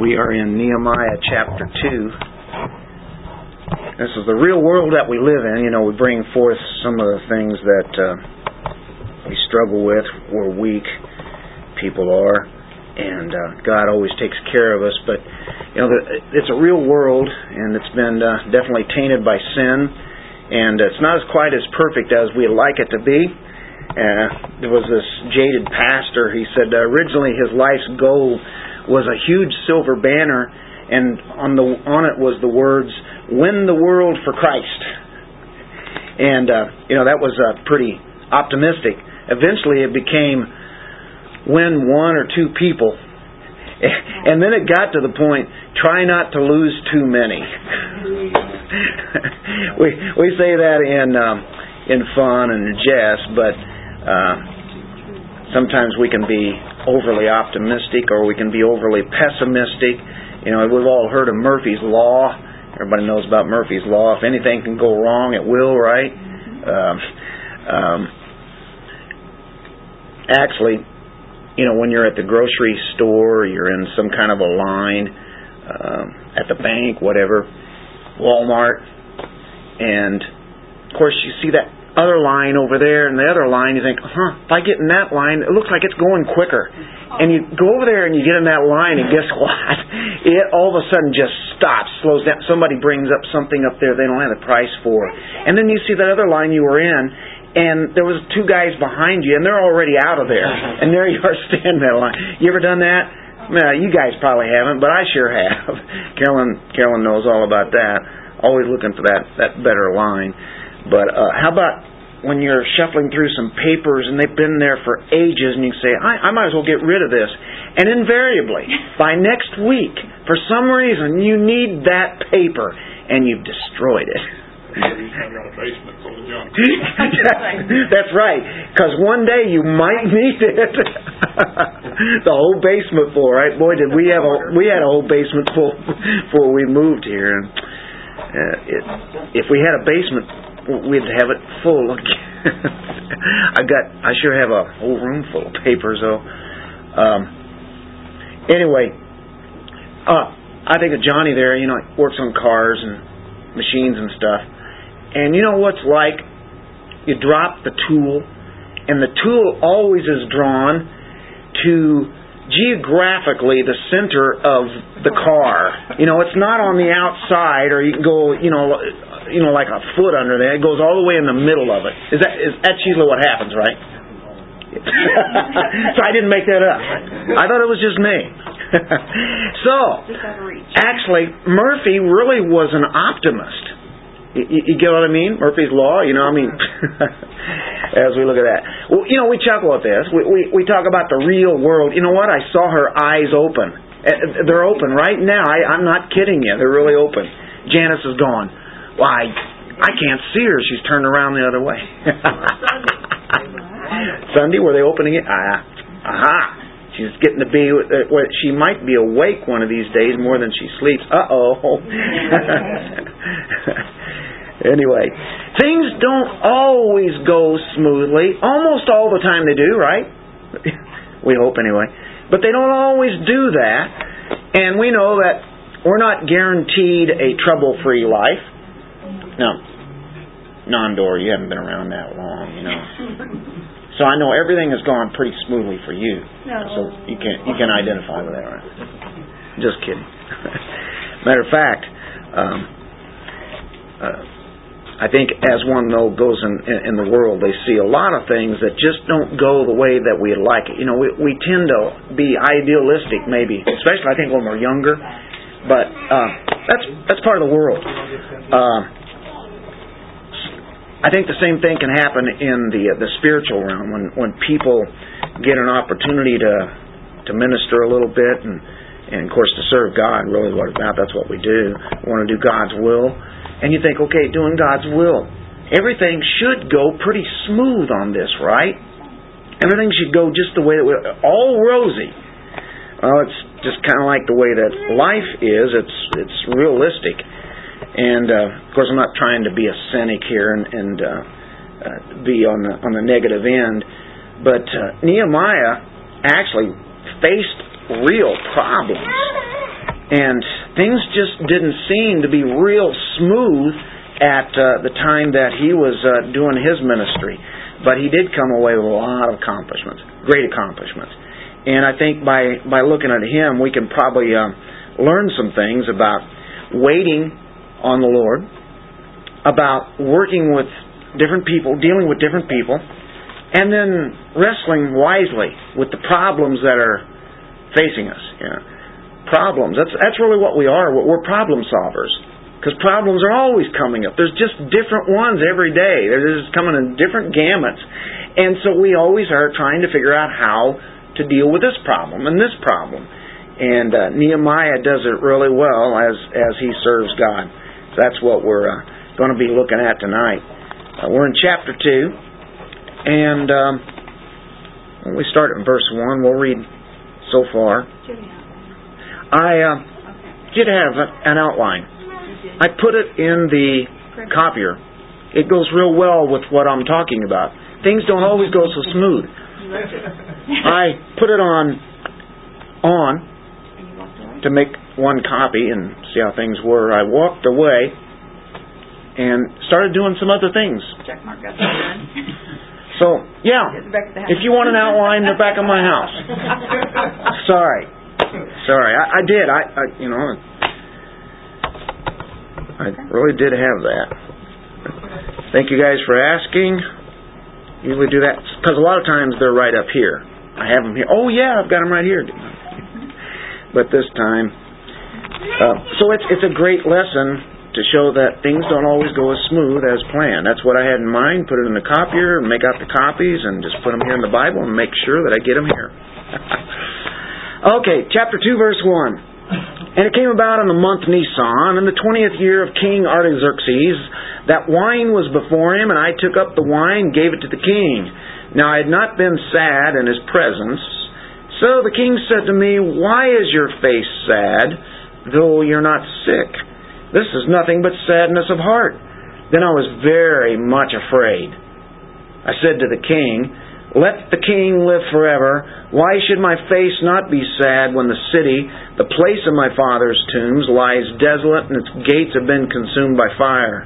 We are in Nehemiah chapter 2. This is the real world that we live in. You know, we bring forth some of the things that uh, we struggle with. We're weak, people are, and uh, God always takes care of us. But, you know, it's a real world, and it's been uh, definitely tainted by sin, and it's not as quite as perfect as we'd like it to be. Uh, there was this jaded pastor. He said uh, originally his life's goal was a huge silver banner, and on the on it was the words "Win the world for Christ." And uh, you know that was uh, pretty optimistic. Eventually, it became win one or two people, and then it got to the point try not to lose too many. we we say that in um, in fun and jest, but uh, sometimes we can be overly optimistic or we can be overly pessimistic. You know, we've all heard of Murphy's Law. Everybody knows about Murphy's Law. If anything can go wrong, it will, right? Um, um, actually, you know, when you're at the grocery store, you're in some kind of a line um, at the bank, whatever, Walmart, and of course you see that other line over there and the other line, you think, huh, if I get in that line, it looks like it's going quicker. And you go over there and you get in that line, and guess what? It all of a sudden just stops, slows down. Somebody brings up something up there they don't have the price for. And then you see that other line you were in, and there was two guys behind you, and they're already out of there. And there you are standing in that line. You ever done that? Well, you guys probably haven't, but I sure have. Carolyn, Carolyn knows all about that. Always looking for that that better line. But uh, how about when you're shuffling through some papers and they've been there for ages and you say, I, I might as well get rid of this. And invariably, by next week, for some reason, you need that paper and you've destroyed it. That's right, because one day you might need it. the whole basement full, right? Boy, did we have a we had a whole basement full before we moved here. And uh, it, if we had a basement we'd have it full. I got, I sure have a whole room full of papers though. Um, anyway, uh, I think of Johnny there. You know, works on cars and machines and stuff. And you know what's like? You drop the tool, and the tool always is drawn to geographically the center of the car. You know, it's not on the outside, or you can go, you know, you know, like a foot under there. It goes all the way in the middle of it. Is that is that's usually what happens, right? so I didn't make that up. I thought it was just me. so actually, Murphy really was an optimist. You, you, get what I mean? Murphy's law. You know, I mean, as we look at that, well, you know, we chuckle at this. We, we we talk about the real world. You know what? I saw her eyes open. Eh, they're open right now. I, I'm not kidding you. They're really open. Janice is gone. Why, I can't see her. She's turned around the other way. Sunday, were they opening it? Ah, aha. She's getting to be, uh, she might be awake one of these days more than she sleeps. Uh oh. anyway, things don't always go smoothly. Almost all the time they do, right? we hope anyway. But they don't always do that. And we know that we're not guaranteed a trouble free life. Now, Nondor, you haven't been around that long, you know. So I know everything has gone pretty smoothly for you. No. So you can you can identify with that, right? Just kidding. Matter of fact, um, uh, I think as one though goes in, in in the world, they see a lot of things that just don't go the way that we like it. You know, we we tend to be idealistic, maybe, especially I think when we're younger. But uh, that's that's part of the world. Uh, I think the same thing can happen in the uh, the spiritual realm. When when people get an opportunity to to minister a little bit and and of course to serve God really what about that's what we do. We want to do God's will. And you think okay doing God's will everything should go pretty smooth on this right? Everything should go just the way that we all rosy. Well it's just kind of like the way that life is. It's it's realistic and uh, of course, I'm not trying to be a cynic here and, and uh, uh, be on the on the negative end, but uh, Nehemiah actually faced real problems. And things just didn't seem to be real smooth at uh, the time that he was uh, doing his ministry. But he did come away with a lot of accomplishments, great accomplishments. And I think by, by looking at him, we can probably uh, learn some things about waiting on the Lord, about working with different people, dealing with different people, and then wrestling wisely with the problems that are facing us. You know problems. That's that's really what we are. We're problem solvers because problems are always coming up. There's just different ones every day. They're just coming in different gamuts, and so we always are trying to figure out how to deal with this problem and this problem. And uh, Nehemiah does it really well as as he serves God. So that's what we're uh, going to be looking at tonight. Uh, we're in chapter two, and um, when we start in verse one, we'll read so far. I uh, did have an outline. I put it in the copier. It goes real well with what I'm talking about. Things don't always go so smooth. I put it on on to make one copy and see how things were. I walked away and started doing some other things. Check mark up So, yeah. If you want an outline, they're back in my house. Sorry. Sorry, I, I did. I, I, you know, I really did have that. Thank you guys for asking. Usually do that because a lot of times they're right up here. I have them here. Oh yeah, I've got them right here. But this time, uh, so it's it's a great lesson to show that things don't always go as smooth as planned. That's what I had in mind. Put it in the copier, make out the copies, and just put them here in the Bible and make sure that I get them here. Okay, chapter 2, verse 1. And it came about in the month Nisan, in the twentieth year of King Artaxerxes, that wine was before him, and I took up the wine, and gave it to the king. Now I had not been sad in his presence. So the king said to me, Why is your face sad, though you're not sick? This is nothing but sadness of heart. Then I was very much afraid. I said to the king, let the king live forever. Why should my face not be sad when the city, the place of my father's tombs, lies desolate and its gates have been consumed by fire?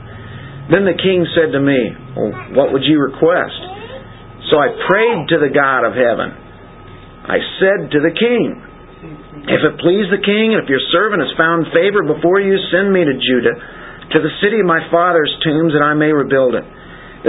Then the king said to me, well, What would you request? So I prayed to the God of heaven. I said to the king, If it please the king, and if your servant has found favor before you, send me to Judah, to the city of my father's tombs, that I may rebuild it.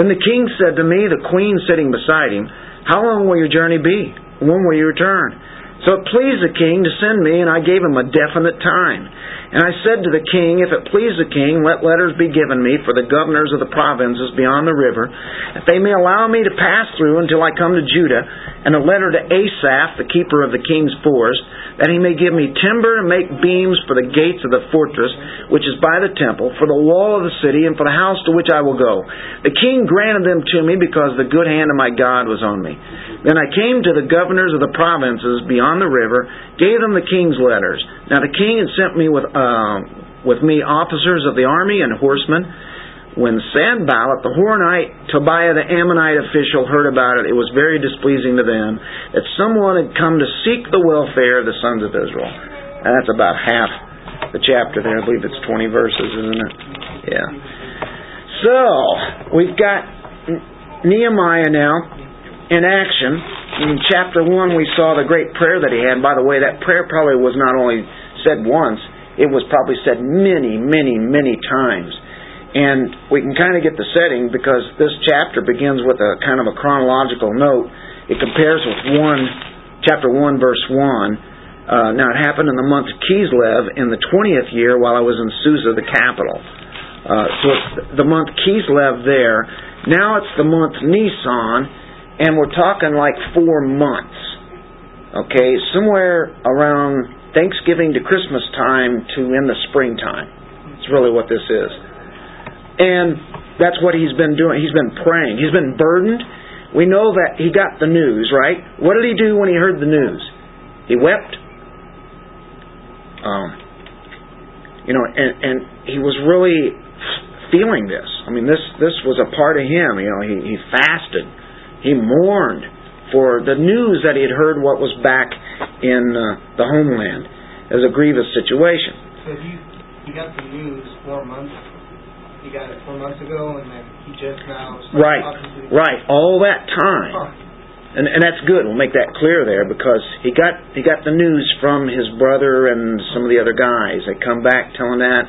Then the king said to me, the queen sitting beside him, how long will your journey be? When will you return? So it pleased the king to send me, and I gave him a definite time. And I said to the king, If it please the king, let letters be given me for the governors of the provinces beyond the river, that they may allow me to pass through until I come to Judah, and a letter to Asaph, the keeper of the king's forest, that he may give me timber and make beams for the gates of the fortress, which is by the temple, for the wall of the city, and for the house to which I will go. The king granted them to me because the good hand of my God was on me. Then I came to the governors of the provinces beyond the river, gave them the king's letters. Now the king had sent me with, uh, with me officers of the army and horsemen when Sanballat the Horonite, Tobiah the Ammonite official heard about it, it was very displeasing to them that someone had come to seek the welfare of the sons of Israel. And that's about half the chapter there. I believe it's 20 verses, isn't it? Yeah. So, we've got Nehemiah now in action. In chapter 1, we saw the great prayer that he had. By the way, that prayer probably was not only said once, it was probably said many, many, many times. And we can kind of get the setting because this chapter begins with a kind of a chronological note. It compares with one, chapter 1, verse 1. Uh, now, it happened in the month Kislev in the 20th year while I was in Susa, the capital. Uh, so it's the month Kislev there. Now it's the month Nisan, and we're talking like four months. Okay, somewhere around Thanksgiving to Christmas time to in the springtime. It's really what this is. And that's what he's been doing. He's been praying. He's been burdened. We know that he got the news, right? What did he do when he heard the news? He wept. Um, you know, and, and he was really feeling this. I mean, this this was a part of him. You know, he, he fasted. He mourned for the news that he had heard what was back in uh, the homeland. It was a grievous situation. So he he got the news four months. He got it four months ago, and then he just now. Right, talking to the- right. All that time. Huh. And, and that's good. We'll make that clear there because he got he got the news from his brother and some of the other guys. They come back telling that.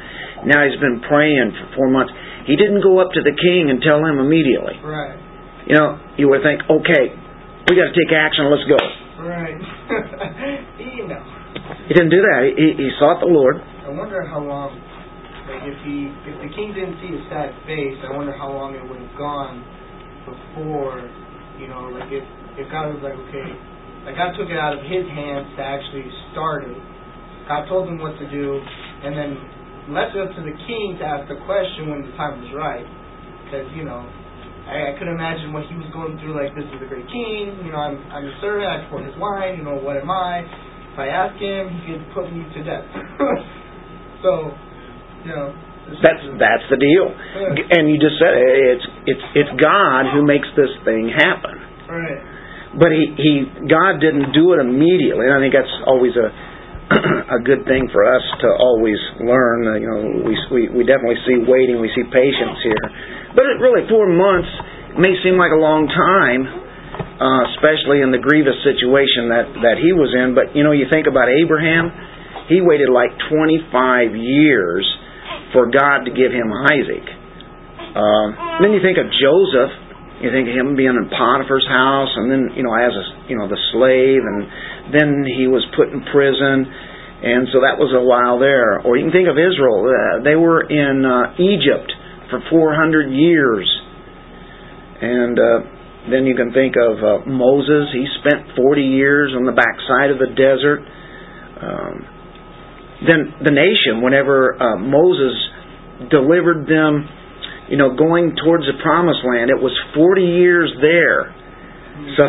Now he's been praying for four months. He didn't go up to the king and tell him immediately. Right. You know, you would think, okay, we got to take action. Let's go. Right. He didn't do that. He, he sought the Lord. I wonder how long. Like if he if the king didn't see his sad face, I wonder how long it would have gone before. You know, like if if God was like, okay, like God took it out of his hands to actually start it. God told him what to do, and then left it up to the king to ask the question when the time was right. Because you know, I, I could imagine what he was going through. Like this is a great king. You know, I'm I'm a servant. I pour his wine. You know, what am I? If I ask him, he could put me to death. so, you know. That's that's the deal. Yeah. And you just said it, it's it's it's God who makes this thing happen. Right. But he he God didn't do it immediately. And I think that's always a a good thing for us to always learn. Uh, you know, we we we definitely see waiting, we see patience here. But it really four months may seem like a long time, uh, especially in the grievous situation that that he was in. But you know, you think about Abraham. He waited like 25 years for God to give him Isaac. Um, then you think of Joseph. You think of him being in Potiphar's house, and then you know as a you know the slave, and then he was put in prison, and so that was a while there. Or you can think of Israel; uh, they were in uh, Egypt for 400 years, and uh, then you can think of uh, Moses. He spent 40 years on the backside of the desert. Um, then the nation, whenever uh, Moses delivered them, you know, going towards the promised land, it was 40 years there. So,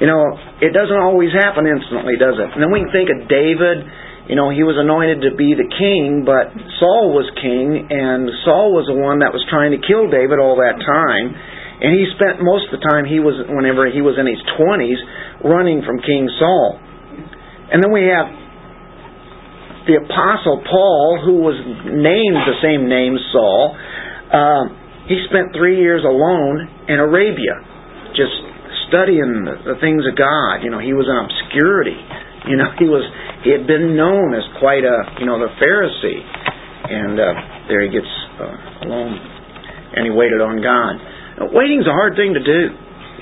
you know, it doesn't always happen instantly, does it? And then we can think of David. You know, he was anointed to be the king, but Saul was king, and Saul was the one that was trying to kill David all that time. And he spent most of the time he was, whenever he was in his 20s, running from King Saul. And then we have the Apostle Paul, who was named the same name, Saul, uh, he spent three years alone in Arabia, just studying the, things of God. You know, he was in obscurity. You know, he was he had been known as quite a you know the Pharisee, and uh, there he gets uh, alone, and he waited on God. Now, waiting's a hard thing to do.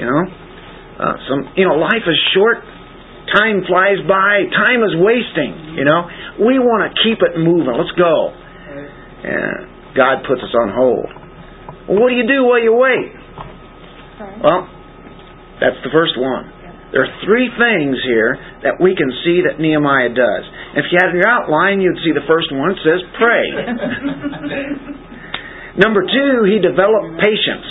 You know, uh, some you know life is short time flies by, time is wasting, you know. We want to keep it moving. Let's go. And God puts us on hold. Well, what do you do while you wait? Well, that's the first one. There are three things here that we can see that Nehemiah does. If you had your outline, you'd see the first one. It says pray. Number two, he developed patience.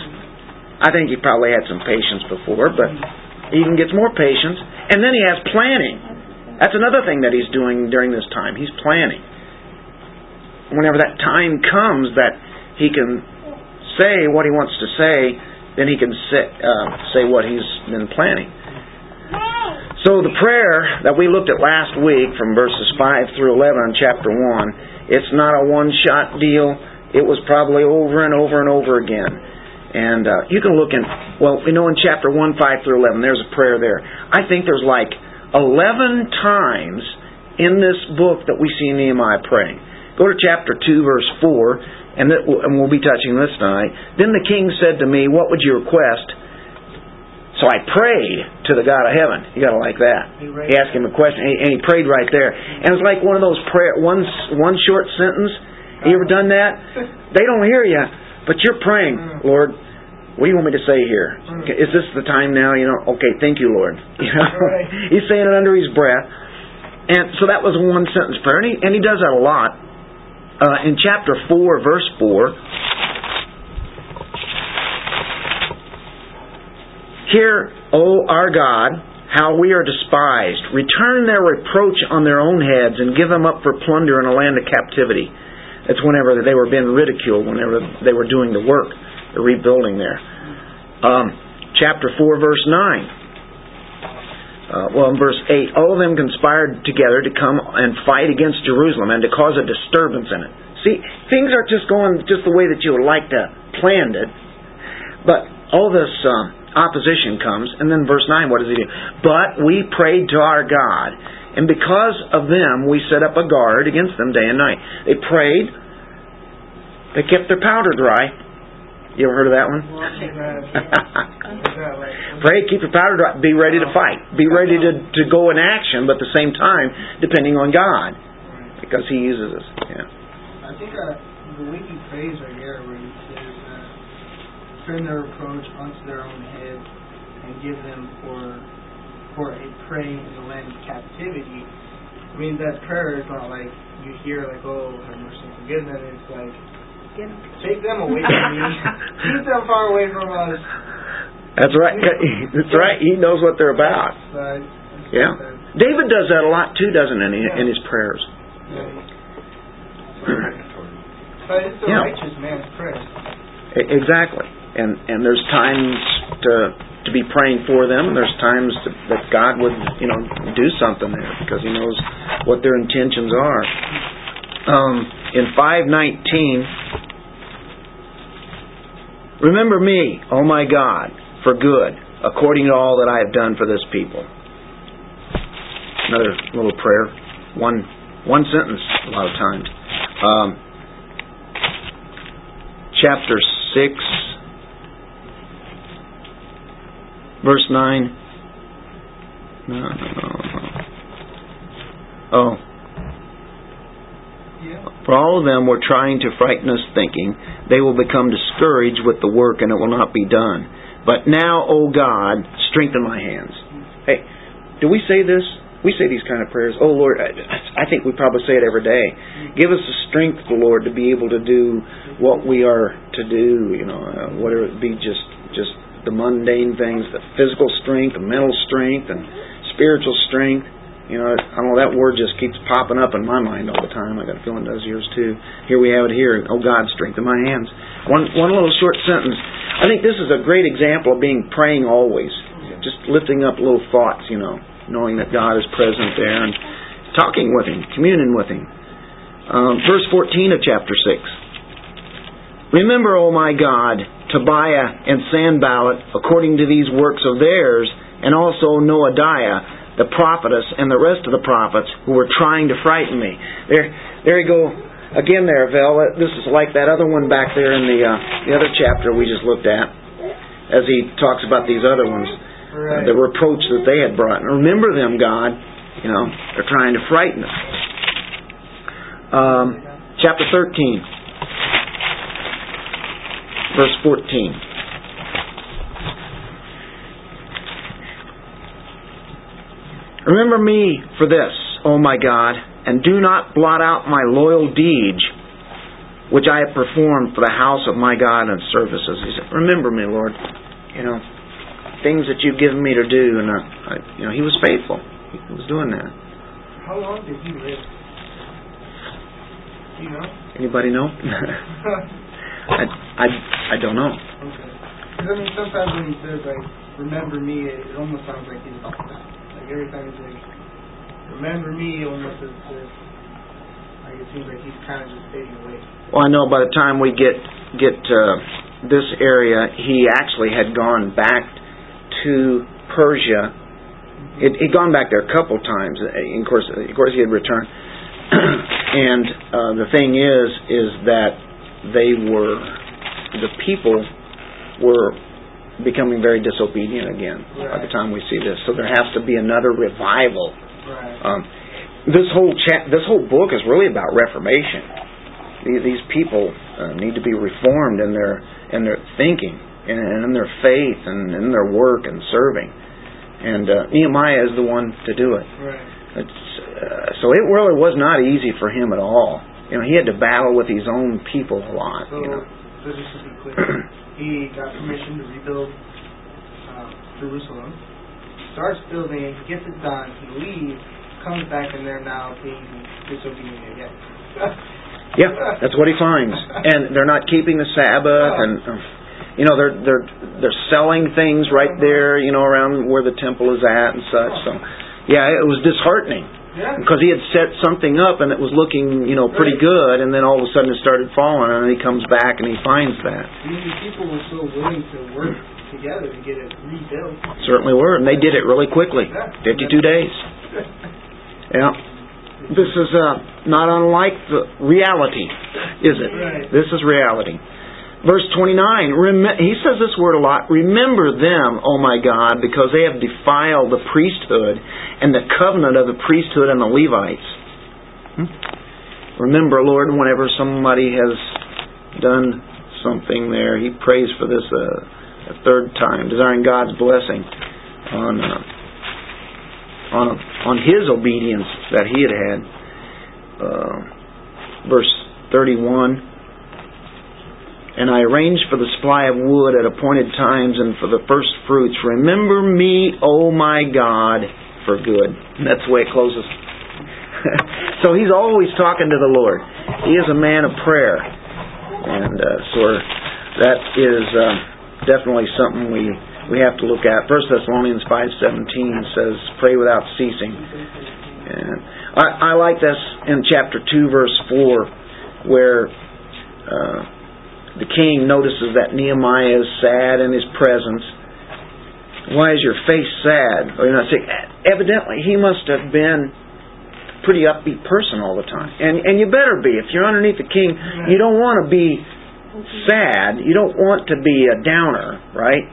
I think he probably had some patience before, but he even gets more patience. And then he has planning. That's another thing that he's doing during this time. He's planning. Whenever that time comes that he can say what he wants to say, then he can say, uh, say what he's been planning. So the prayer that we looked at last week from verses 5 through 11 in chapter 1, it's not a one-shot deal. It was probably over and over and over again. And uh, you can look in, well, we know in chapter 1, 5 through 11, there's a prayer there. I think there's like 11 times in this book that we see Nehemiah praying. Go to chapter 2, verse 4, and, that, and we'll be touching this tonight. Then the king said to me, What would you request? So I prayed to the God of heaven. You got to like that. He He asked him a question, and he, prayed right there. And it's like one of those prayer, one one short sentence. You ever done that? They don't hear you, but you're praying, mm. Lord. What do you want me to say here? Mm. Is this the time now? You know, okay, thank you, Lord. You know, he's saying it under his breath, and so that was one sentence prayer, and he, and he does that a lot. Uh, in chapter four, verse four, Hear, O our God, how we are despised. Return their reproach on their own heads and give them up for plunder in a land of captivity. That's whenever they were being ridiculed, whenever they were doing the work, the rebuilding there. Um, chapter 4, verse 9. Uh, well, in verse 8, all of them conspired together to come and fight against Jerusalem and to cause a disturbance in it. See, things aren't just going just the way that you would like to planned it, but all this um, opposition comes, and then verse 9, what does he do? But we prayed to our God, and because of them, we set up a guard against them day and night. They prayed, they kept their powder dry, you ever heard of that one? Pray, keep your powder dry. Be ready to fight. Be ready to, to go in action, but at the same time, depending on God. Because He uses us. Yeah. I think uh, the He prays right here, where He says, uh, turn their reproach onto their own head and give them for for a prey in the land of captivity. I mean, that prayer is not like you hear, like, oh, have mercy and forgive them. It's like, Take them away from me. Keep them far away from us. That's right. That's right. He knows what they're about. Yeah. David does that a lot too, doesn't he, in his prayers? But it's the yeah. righteous man's prayer. Exactly. And and there's times to to be praying for them, and there's times to, that God would you know do something there because He knows what their intentions are. Um, in 519 Remember me, O oh my God, for good, according to all that I have done for this people. Another little prayer. One one sentence a lot of times. Um, chapter 6, verse 9. No, no, no. Oh. For all of them were trying to frighten us, thinking, they will become discouraged with the work and it will not be done. But now, O God, strengthen my hands. Hey, do we say this? We say these kind of prayers. Oh Lord, I, I think we probably say it every day. Give us the strength, Lord, to be able to do what we are to do. You know, uh, whether it be just just the mundane things, the physical strength, the mental strength, and spiritual strength. You know, I don't know, that word just keeps popping up in my mind all the time. I got a feeling it does yours too. Here we have it here. Oh God, strengthen my hands. One one little short sentence. I think this is a great example of being praying always. Just lifting up little thoughts, you know, knowing that God is present there and talking with Him, communing with Him. Um, verse 14 of chapter 6. Remember, O my God, Tobiah and Sanballat, according to these works of theirs, and also Noadiah, the prophetess and the rest of the prophets who were trying to frighten me. There, there you go again. There, Vel. This is like that other one back there in the uh, the other chapter we just looked at, as he talks about these other ones, right. the reproach that they had brought. And remember them, God. You know, they're trying to frighten us. Um, chapter thirteen, verse fourteen. Remember me for this, O my God, and do not blot out my loyal deeds which I have performed for the house of my God and services. He said, Remember me, Lord. You know, things that you've given me to do. And, uh, I, you know, he was faithful. He was doing that. How long did he live? Do you know? Anybody know? I, I, I don't know. Okay. Because, I mean, sometimes when he says, like, remember me, it, it almost sounds like he's every time he's like, remember me, almost as if, like it seems like he's kind of just fading away. Well, I know by the time we get get to this area, he actually had gone back to Persia. It, he'd gone back there a couple times. Of course, of course, he had returned. and uh, the thing is, is that they were the people were becoming very disobedient again right. by the time we see this. So there has to be another revival. Right. Um, this whole cha- this whole book is really about reformation. These, these people uh, need to be reformed in their in their thinking and in their faith and in their work and serving. And uh, Nehemiah is the one to do it. Right. It's, uh, so it really was not easy for him at all. You know, he had to battle with his own people a lot. So, you know. so just to be clear, he got permission to rebuild uh, Jerusalem, starts building, gets it done, he leaves, comes back, and they're now being disobedient again. yeah, that's what he finds, and they're not keeping the Sabbath, and um, You know, they're they're they're selling things right there, you know, around where the temple is at and such. So, yeah, it was disheartening Yeah. because he had set something up and it was looking, you know, pretty good, and then all of a sudden it started falling, and then he comes back and he finds that. These people were so willing to work together to get it rebuilt. Certainly were, and they did it really quickly, 52 days. Yeah. This is uh, not unlike the reality, is it? Right. This is reality. Verse 29, rem- he says this word a lot. Remember them, O my God, because they have defiled the priesthood and the covenant of the priesthood and the Levites. Hmm? Remember, Lord, whenever somebody has done something there, he prays for this uh, a third time, desiring God's blessing on uh, on on his obedience that he had had. Uh, verse 31 and I arranged for the supply of wood at appointed times and for the first fruits. Remember me, O my God, for good. And that's the way it closes. so he's always talking to the Lord. He is a man of prayer. And uh, so that is uh, definitely something we, we have to look at. First Thessalonians 5.17 says, pray without ceasing. And I, I like this in chapter 2, verse 4, where uh, the king notices that Nehemiah is sad in his presence. Why is your face sad? Or not saying, evidently he must have been a pretty upbeat person all the time. And and you better be. If you're underneath the king, you don't want to be sad. You don't want to be a downer, right?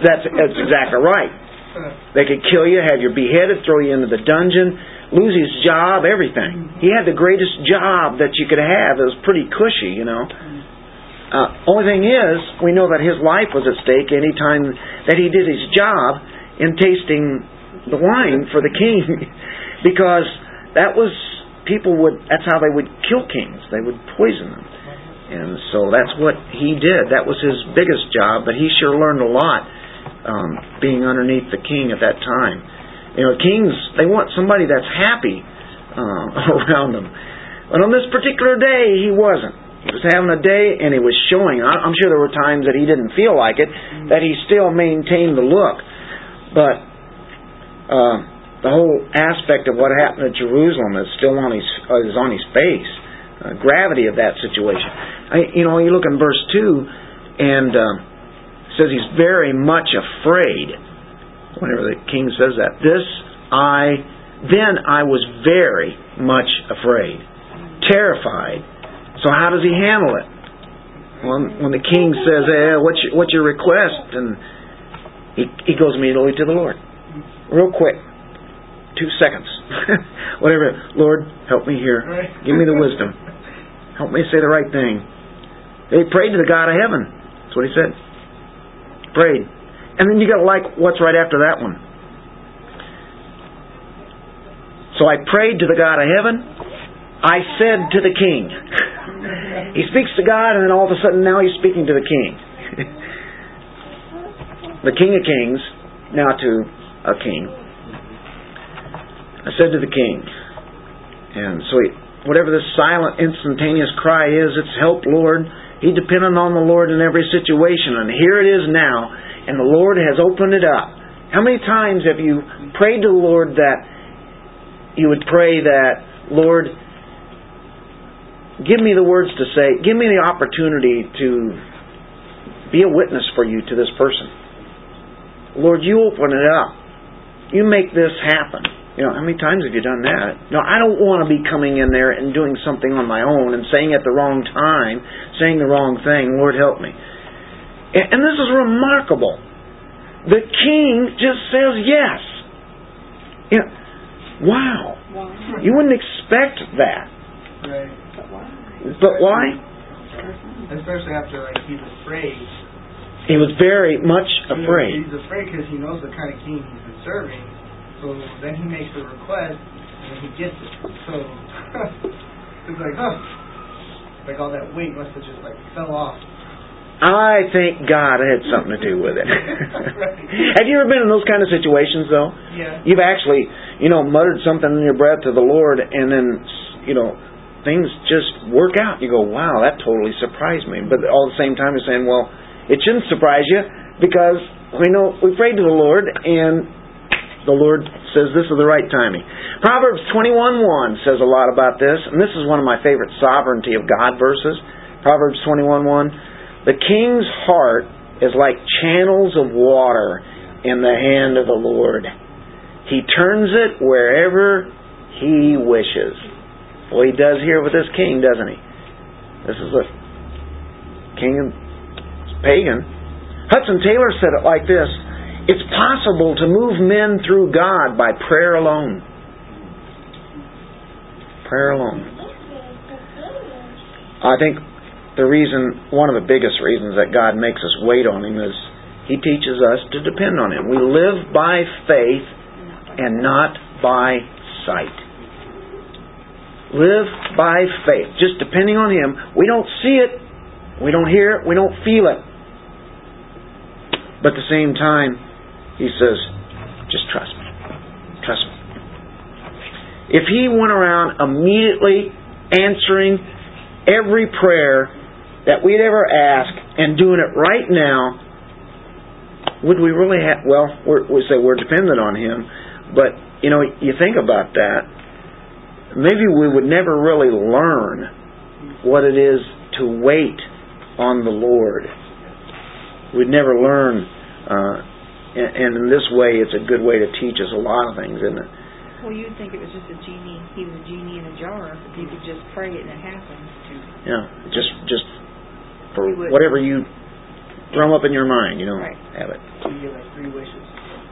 That's that's exactly right. They could kill you, have you beheaded, throw you into the dungeon, lose his job, everything. He had the greatest job that you could have. It was pretty cushy, you know. Uh, only thing is, we know that his life was at stake any time that he did his job in tasting the wine for the king, because that was people would. That's how they would kill kings. They would poison them, and so that's what he did. That was his biggest job. But he sure learned a lot um, being underneath the king at that time. You know, kings, they want somebody that's happy uh, around them. But on this particular day, he wasn't. He was having a day and he was showing. I'm sure there were times that he didn't feel like it, that he still maintained the look. But uh, the whole aspect of what happened at Jerusalem is still on his uh, is on his face. Uh, gravity of that situation. I, you know, you look in verse two, and uh, says he's very much afraid. Whenever the king says that, this I then I was very much afraid, terrified. So how does he handle it? When when the king says, eh, "What's your, what's your request?" and he he goes immediately to the Lord, real quick, two seconds, whatever. Lord, help me here. Give me the wisdom. Help me say the right thing. He prayed to the God of heaven. That's what he said. Prayed. And then you got to like what's right after that one. So I prayed to the God of heaven. I said to the king. he speaks to God, and then all of a sudden now he's speaking to the king. the King of Kings, now to a king. I said to the king. And so he, whatever this silent, instantaneous cry is, it's help, Lord. He depended on the Lord in every situation, and here it is now, and the Lord has opened it up. How many times have you prayed to the Lord that you would pray that, Lord, give me the words to say, give me the opportunity to be a witness for you to this person. Lord, you open it up. You make this happen. You know, how many times have you done that? No, I don't want to be coming in there and doing something on my own and saying at the wrong time, saying the wrong thing. Lord, help me. And this is remarkable. The king just says yes. You know, wow. You wouldn't expect that. Right. But why? Especially after like he's afraid. He was very much afraid. He's afraid because he knows the kind of king he's been serving. So then he makes the request and he gets it. So it's like, huh. Like all that weight must have just like fell off. I think God had something to do with it. Have you ever been in those kind of situations, though? Yeah. You've actually, you know, muttered something in your breath to the Lord, and then, you know, things just work out. You go, wow, that totally surprised me. But all at the same time, you're saying, well, it shouldn't surprise you because we know we prayed to the Lord and the Lord says this is the right timing. Proverbs 21:1 says a lot about this, and this is one of my favorite sovereignty of God verses. Proverbs 21:1. The king's heart is like channels of water in the hand of the Lord. He turns it wherever he wishes. Well, he does here with this king, doesn't he? This is a king and pagan. Hudson Taylor said it like this It's possible to move men through God by prayer alone. Prayer alone. I think the reason, one of the biggest reasons that God makes us wait on Him is He teaches us to depend on Him. We live by faith and not by sight. Live by faith, just depending on Him. We don't see it, we don't hear it, we don't feel it. But at the same time, He says, just trust me. Trust me. If He went around immediately answering every prayer that we'd ever ask and doing it right now, would we really have? Well, we're, we say we're dependent on Him, but you know, you think about that. Maybe we would never really learn what it is to wait on the Lord. We'd never learn, uh, and and in this way, it's a good way to teach us a lot of things, isn't it? Well, you'd think it was just a genie. He was a genie in a jar. You could just pray it and it happens. Too. Yeah, just just for whatever you drum up in your mind, you know, right. have it. So you get like three wishes.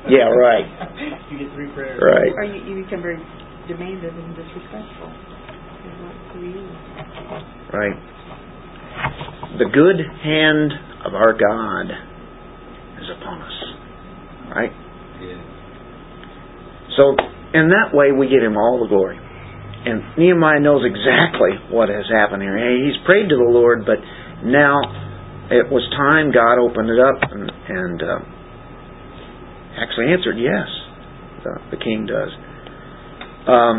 Yeah, right. you get three prayers. Right. Or you, you become very demanding and disrespectful. Right. The good hand of our God is upon us. Right? Yeah. So, in that way, we give him all the glory. And Nehemiah knows exactly what has happened here. He's prayed to the Lord, but now it was time God opened it up and, and uh, actually answered yes. The, the king does. Um,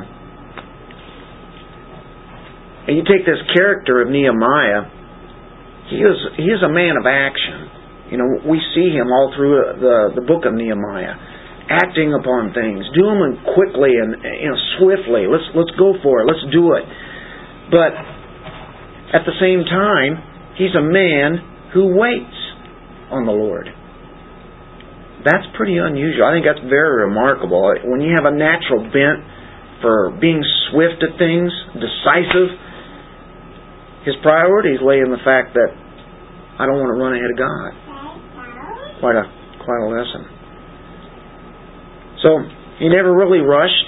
and you take this character of Nehemiah. He is he is a man of action. You know, we see him all through the the book of Nehemiah, acting upon things, doing them quickly and you know swiftly. Let's let's go for it. Let's do it. But at the same time, He's a man who waits on the Lord. That's pretty unusual. I think that's very remarkable. When you have a natural bent for being swift at things, decisive, his priorities lay in the fact that I don't want to run ahead of God. Quite a quite a lesson. So he never really rushed.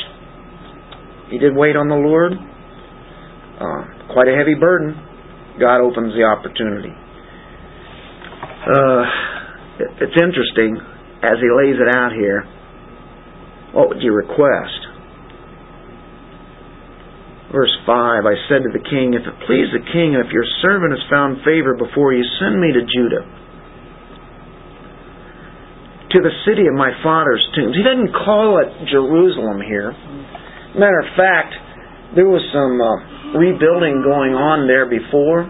He did wait on the Lord. Uh, quite a heavy burden. God opens the opportunity. Uh, it's interesting as He lays it out here. What would you request? Verse 5 I said to the king, If it please the king, and if your servant has found favor before you, send me to Judah, to the city of my father's tombs. He doesn't call it Jerusalem here. Matter of fact, there was some uh, rebuilding going on there before.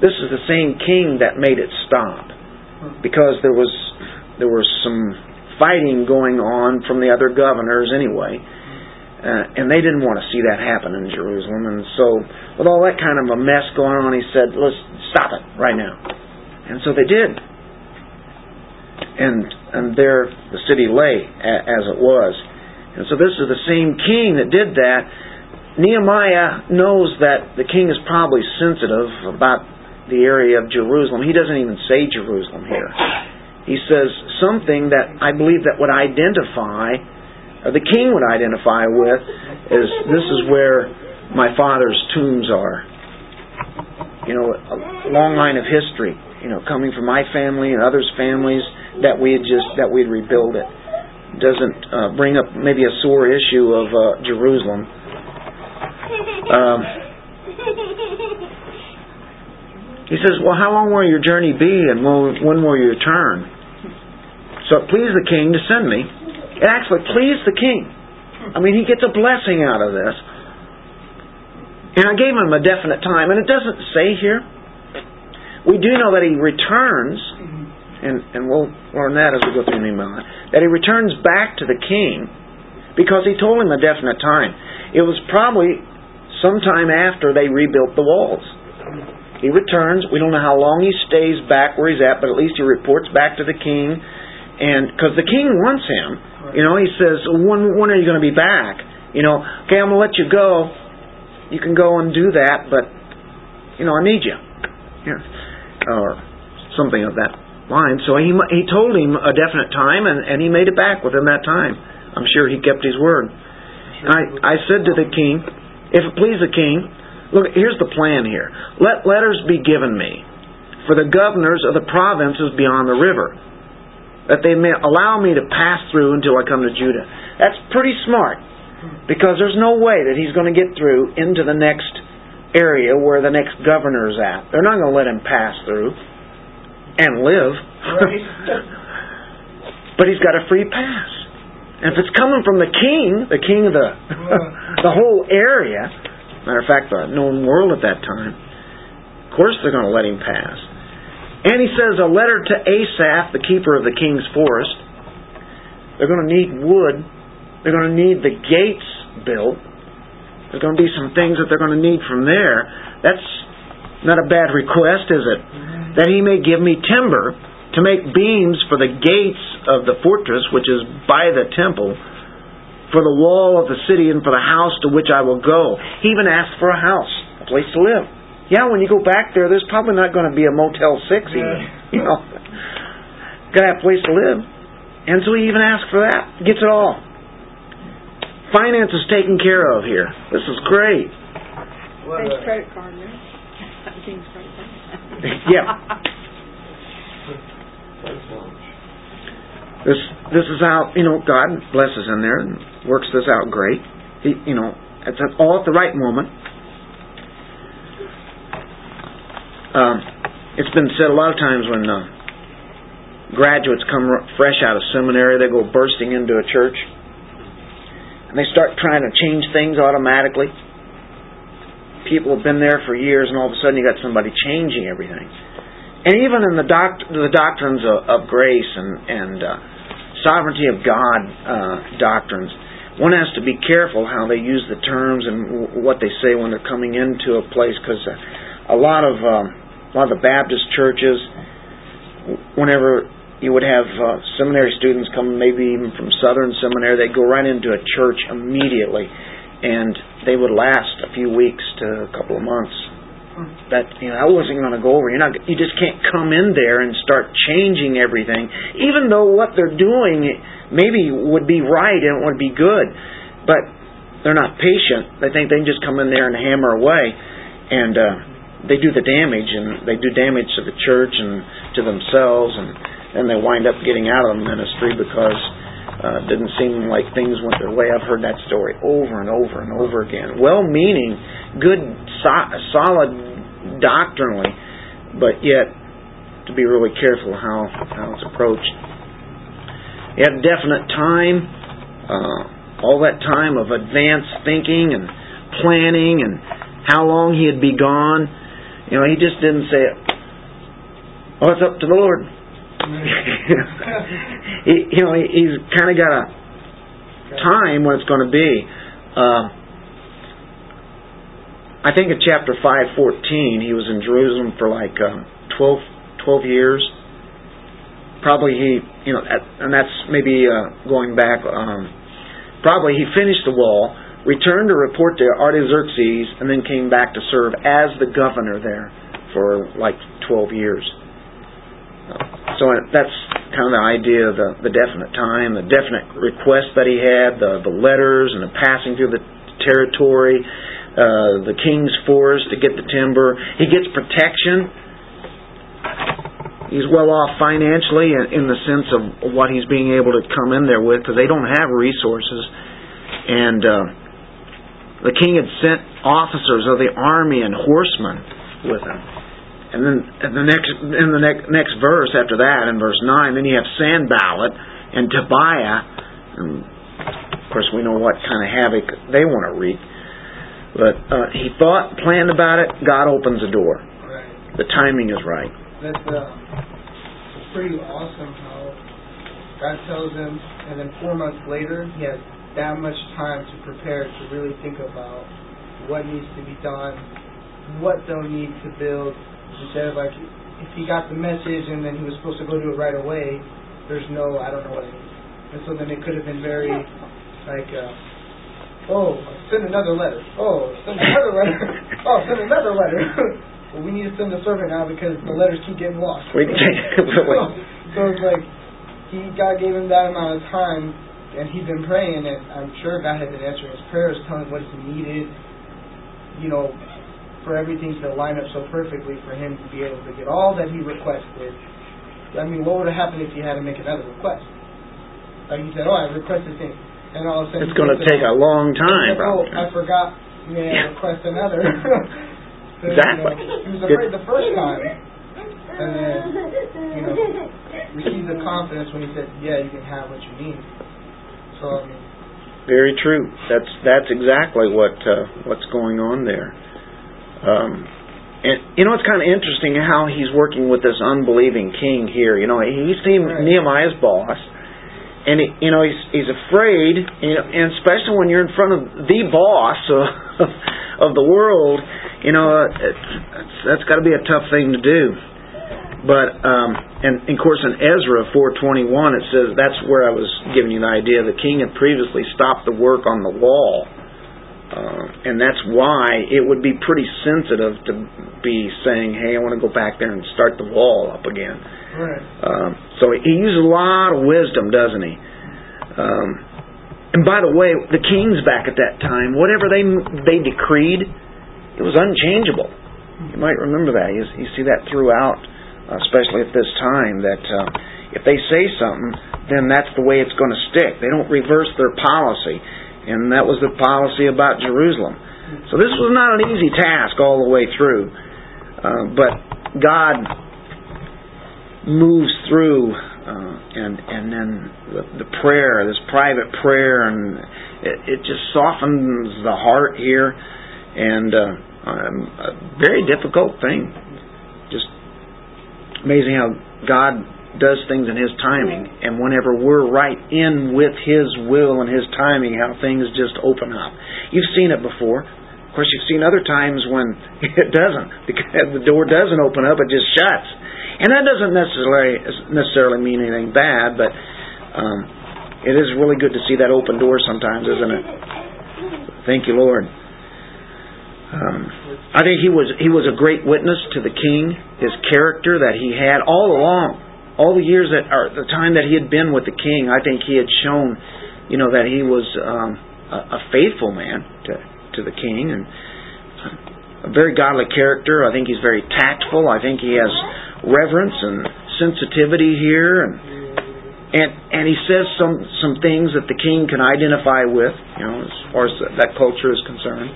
This is the same king that made it stop because there was there was some fighting going on from the other governors anyway. Uh, and they didn't want to see that happen in Jerusalem. And so, with all that kind of a mess going on, he said, "Let's stop it right now." And so they did. And and there the city lay as it was. And so this is the same king that did that Nehemiah knows that the king is probably sensitive about the area of Jerusalem. He doesn't even say Jerusalem here. He says something that I believe that would identify, or the king would identify with, is this is where my father's tombs are. You know, a long line of history, you know, coming from my family and others' families that we had just that we'd rebuild it. Doesn't uh, bring up maybe a sore issue of uh, Jerusalem, um, he says, Well, how long will your journey be and when will you return? So it pleased the king to send me. It actually pleased the king. I mean, he gets a blessing out of this. And I gave him a definite time, and it doesn't say here. We do know that he returns, and, and we'll learn that as we go through the Nehemiah, that he returns back to the king because he told him a definite time. It was probably sometime after they rebuilt the walls. He returns. We don't know how long he stays back where he's at, but at least he reports back to the king. And because the king wants him, you know, he says, "When when are you going to be back?" You know, okay, I'm going to let you go. You can go and do that, but you know, I need you. Yeah. Or something of that line. So he he told him a definite time, and and he made it back within that time. I'm sure he kept his word. And I I said to the king, if it please the king, look, here's the plan here. Let letters be given me for the governors of the provinces beyond the river that they may allow me to pass through until I come to Judah. That's pretty smart because there's no way that he's going to get through into the next area where the next governor's at. They're not going to let him pass through and live. Right. but he's got a free pass. And if it's coming from the king, the king of the the whole area, matter of fact, the known world at that time, of course they're going to let him pass. And he says a letter to Asaph, the keeper of the king's forest. They're going to need wood. They're going to need the gates built. There's going to be some things that they're going to need from there. That's not a bad request, is it? Mm-hmm. That he may give me timber to make beams for the gates of the fortress, which is by the temple, for the wall of the city, and for the house to which I will go. He even asked for a house, a place to live. Yeah, when you go back there, there's probably not going to be a Motel 6 even. You know, got to have a place to live. And so he even asked for that. Gets it all. Finance is taken care of here. This is great. What uh, Thanks, credit card, right? King's credit card. Yeah. This this is how you know God blesses in there and works this out great. He, you know, it's all at the right moment. Um, it's been said a lot of times when uh, graduates come fresh out of seminary, they go bursting into a church, and they start trying to change things automatically. People have been there for years, and all of a sudden you got somebody changing everything. And even in the doct- the doctrines of, of grace and and uh, sovereignty of God uh, doctrines, one has to be careful how they use the terms and what they say when they're coming into a place, because uh, a lot of um, a lot of the Baptist churches, whenever you would have uh, seminary students come, maybe even from Southern Seminary, they'd go right into a church immediately, and they would last a few weeks to a couple of months that you know I wasn't going to go over. You're not. You just can't come in there and start changing everything, even though what they're doing maybe would be right and would be good, but they're not patient. They think they can just come in there and hammer away, and uh, they do the damage, and they do damage to the church and to themselves, and then they wind up getting out of the ministry because. Uh, didn't seem like things went their way. I've heard that story over and over and over again. Well-meaning, good, so- solid doctrinally, but yet to be really careful how how it's approached. He had a definite time, uh, all that time of advanced thinking and planning and how long he'd be gone. You know, he just didn't say, "Oh, it's up to the Lord." he, you know, he, he's kind of got a time when it's going to be. Uh, I think in chapter 514, he was in Jerusalem for like um, 12, 12 years. Probably he, you know, at, and that's maybe uh, going back. Um, probably he finished the wall, returned to report to Artaxerxes, and then came back to serve as the governor there for like 12 years. So that's kind of the idea of the, the definite time, the definite request that he had, the, the letters and the passing through the territory, uh, the king's forest to get the timber. He gets protection. He's well off financially in, in the sense of what he's being able to come in there with because they don't have resources. And uh, the king had sent officers of the army and horsemen with him. And then in the next in the next next verse after that, in verse nine, then you have Sanballat and Tobiah, and of course we know what kind of havoc they want to wreak. But uh, he thought, planned about it. God opens the door. Right. The timing is right. That's uh, pretty awesome how God tells him, and then four months later, he has that much time to prepare to really think about what needs to be done, what they'll need to build, instead of like if he got the message and then he was supposed to go do it right away, there's no I don't know what it is. And so then it could have been very like uh, oh send another letter. Oh send another letter. oh send another letter. well, we need to send a servant now because the letters keep getting lost. Wait, so, so it's like he God gave him that amount of time and he'd been praying and I'm sure God had been answering his prayers, telling him what he needed, you know, for everything to line up so perfectly for him to be able to get all that he requested. I mean, what would have happened if he had to make another request? Like he said, oh, I requested things. And all of a sudden, it's going to take a long time, oh, probably. I forgot. May I request another? so, exactly. You know, he was afraid the first time, and then you know received the confidence when he said, "Yeah, you can have what you need." So I mean. Very true. That's that's exactly what uh, what's going on there. Um, and you know it's kind of interesting how he's working with this unbelieving king here. You know he's Right. Nehemiah's boss, and he, you know he's he's afraid, you know, and especially when you're in front of the boss of, of the world, you know it's, that's got to be a tough thing to do. But um, and, and of course in Ezra 4:21 it says that's where I was giving you the idea. The king had previously stopped the work on the wall, uh, and that's why it would be pretty sensitive to be saying, "Hey, I want to go back there and start the wall up again." Right. Um, so he uses a lot of wisdom, doesn't he? Um, and by the way, the kings back at that time, whatever they they decreed, it was unchangeable. You might remember that. You, you see that throughout, especially at this time. That uh, if they say something, then that's the way it's going to stick. They don't reverse their policy, and that was the policy about Jerusalem. So this was not an easy task all the way through, uh, but God moves through, uh, and and then the, the prayer, this private prayer, and it, it just softens the heart here, and uh, um, a very difficult thing. Just amazing how God does things in His timing, and whenever we're right in with His will and His timing, how things just open up. You've seen it before. Of course, you've seen other times when it doesn't. The door doesn't open up; it just shuts. And that doesn't necessarily necessarily mean anything bad, but um, it is really good to see that open door sometimes, isn't it? Thank you, Lord. Um, I think he was he was a great witness to the king. His character that he had all along, all the years that or the time that he had been with the king, I think he had shown, you know, that he was um, a, a faithful man to to the king and a very godly character. I think he's very tactful. I think he has reverence and sensitivity here and and and he says some some things that the king can identify with, you know, as far as that culture is concerned.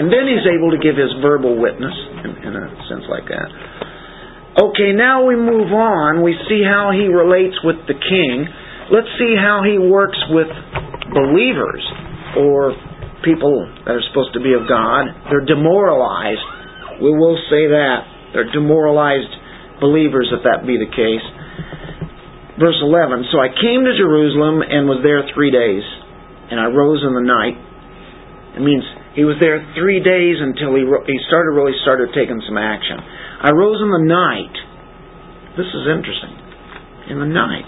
And then he's able to give his verbal witness in, in a sense like that. Okay, now we move on. We see how he relates with the king. Let's see how he works with believers or people that are supposed to be of God. They're demoralized. We will say that. They're demoralized believers if that be the case. Verse 11 So I came to Jerusalem and was there three days, and I rose in the night. It means he was there three days until he he started really started taking some action. I rose in the night. This is interesting. In the night.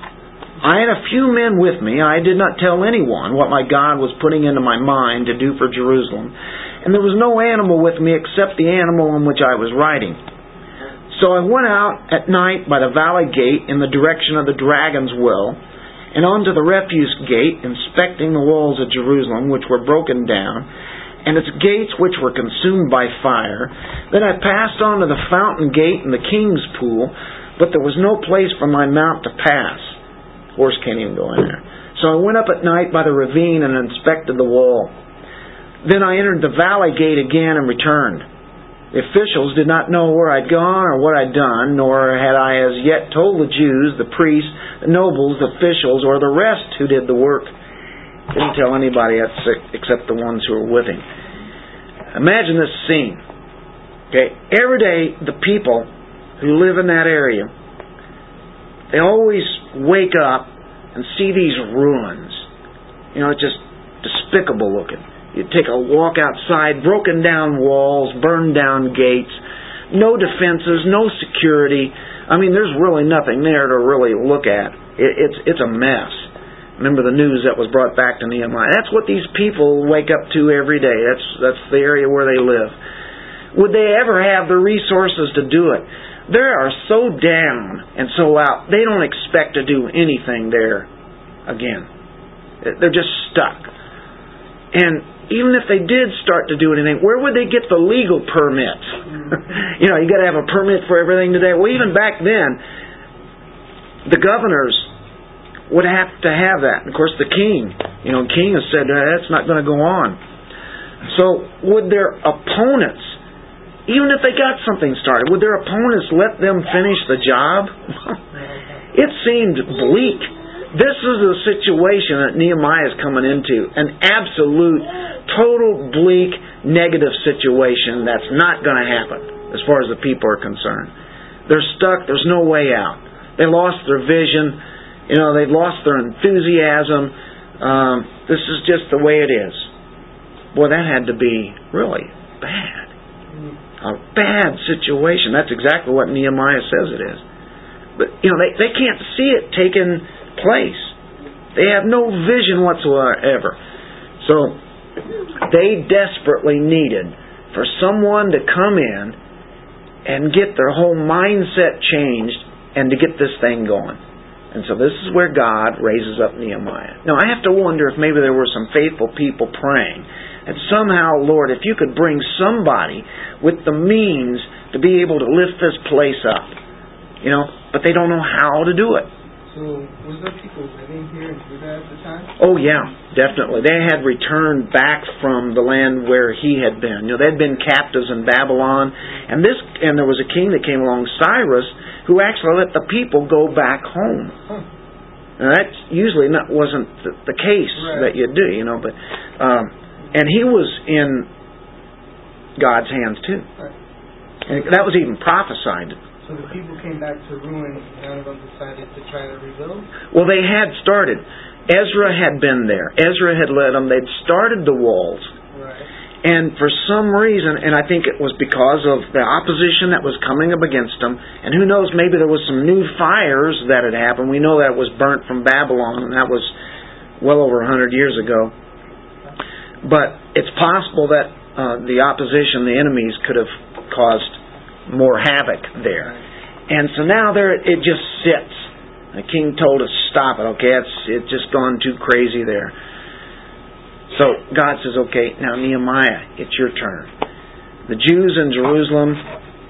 I had a few men with me. I did not tell anyone what my God was putting into my mind to do for Jerusalem. And there was no animal with me except the animal on which I was riding. So I went out at night by the valley gate in the direction of the dragon's well, and onto the refuse gate, inspecting the walls of Jerusalem, which were broken down, and its gates which were consumed by fire. Then I passed on to the fountain gate and the king's pool, but there was no place for my mount to pass. Horse can't even go in there. So I went up at night by the ravine and inspected the wall. Then I entered the valley gate again and returned. The officials did not know where I'd gone or what I'd done, nor had I as yet told the Jews, the priests, the nobles, the officials, or the rest who did the work. Didn't tell anybody except the ones who were with him. Imagine this scene. Okay, every day the people who live in that area, they always wake up and see these ruins. You know, it's just despicable looking. You take a walk outside, broken down walls, burned down gates, no defenses, no security. I mean, there's really nothing there to really look at. It, it's it's a mess. Remember the news that was brought back to Nehemiah. That's what these people wake up to every day. That's that's the area where they live. Would they ever have the resources to do it? They are so down and so out. They don't expect to do anything there again. They're just stuck. And even if they did start to do anything, where would they get the legal permits? you know, you got to have a permit for everything today. Well, even back then, the governors would have to have that. And of course, the king, you know, king has said uh, that's not going to go on. So, would their opponents even if they got something started, would their opponents let them finish the job? it seemed bleak. This is the situation that Nehemiah is coming into an absolute, total, bleak, negative situation that's not going to happen as far as the people are concerned. They're stuck, there's no way out. They lost their vision, you know, they've lost their enthusiasm. Um, this is just the way it is. Boy, that had to be really bad a bad situation. That's exactly what Nehemiah says it is. But, you know, they, they can't see it taking place. They have no vision whatsoever. So, they desperately needed for someone to come in and get their whole mindset changed and to get this thing going. And so this is where God raises up Nehemiah. Now I have to wonder if maybe there were some faithful people praying and somehow, Lord, if you could bring somebody with the means to be able to lift this place up, you know, but they don't know how to do it. So, was there people living here in Judah at the time? Oh yeah, definitely. They had returned back from the land where he had been. You know, they'd been captives in Babylon, and this, and there was a king that came along, Cyrus, who actually let the people go back home. Huh. Now that usually not wasn't the, the case right. that you do, you know, but um, and he was in God's hands too. And that was even prophesied. So the people came back to ruin, none of them decided to try to rebuild? Well, they had started. Ezra had been there. Ezra had led them. They'd started the walls. Right. And for some reason, and I think it was because of the opposition that was coming up against them, and who knows, maybe there was some new fires that had happened. We know that was burnt from Babylon, and that was well over a hundred years ago. But it's possible that uh, the opposition, the enemies, could have caused more havoc there. And so now there it just sits. The king told us stop it. Okay, it's it's just gone too crazy there. So God says, okay, now Nehemiah, it's your turn. The Jews in Jerusalem,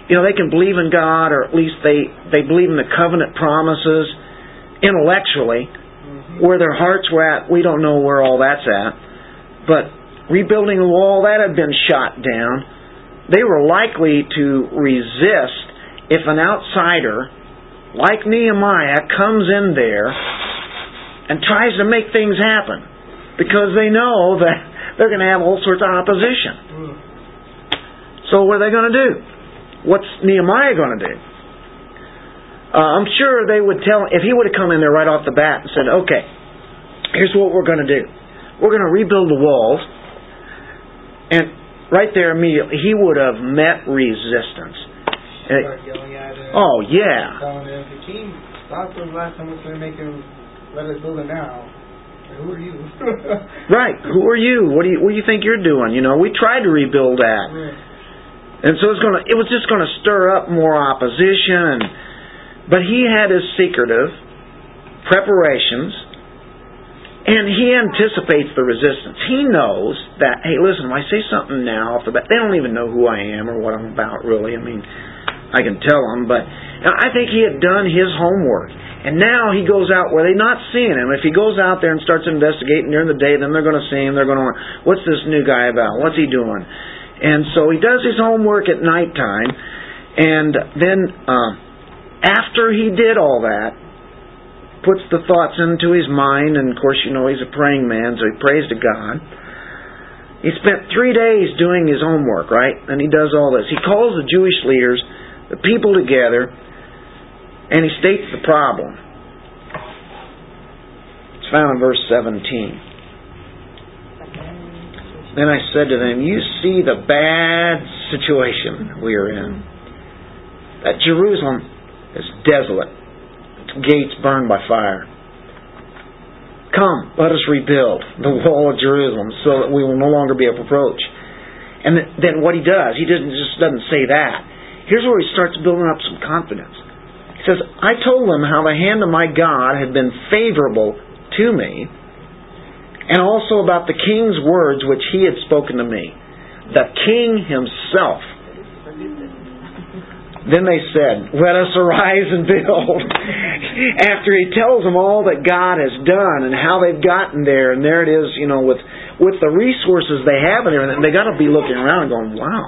you know, they can believe in God, or at least they they believe in the covenant promises intellectually. Mm-hmm. Where their hearts were at, we don't know where all that's at. But rebuilding the wall, that had been shot down. They were likely to resist if an outsider like Nehemiah comes in there and tries to make things happen because they know that they're going to have all sorts of opposition. So what are they going to do? What's Nehemiah going to do? Uh, I'm sure they would tell if he would have come in there right off the bat and said, "Okay, here's what we're going to do. We're going to rebuild the walls." And right there immediately, he would have met resistance. oh, yeah. the king stopped us last time we started making, let us build it now. Who are you? right. Who are you? What do you What do you think you're doing? You know, we tried to rebuild that, right. and so it's gonna. It was just going to stir up more opposition. And, but he had his secretive preparations and he anticipates the resistance. He knows that, hey, listen, if I say something now off the bat, they don't even know who I am or what I'm about, really. I mean, I can tell them, but I think he had done his homework. And now he goes out where they're not seeing him. If he goes out there and starts investigating during the day, then they're going to see him. They're going to, what's this new guy about? What's he doing? And so he does his homework at nighttime. And then uh, after he did all that, puts the thoughts into his mind, and of course, you know, he's a praying man, so he prays to God. He spent three days doing his homework, right? And he does all this. He calls the Jewish leaders, the people together, and he states the problem. It's found in verse 17. Then I said to them, You see the bad situation we are in. That Jerusalem is desolate, gates burned by fire. Come, let us rebuild the wall of Jerusalem so that we will no longer be a reproach. And then what he does, he doesn't just doesn't say that. Here's where he starts building up some confidence. He says, I told them how the hand of my God had been favorable to me, and also about the king's words which he had spoken to me. The king himself then they said, Let us arise and build. After he tells them all that God has done and how they've gotten there, and there it is, you know, with with the resources they have and everything, they got to be looking around and going, Wow,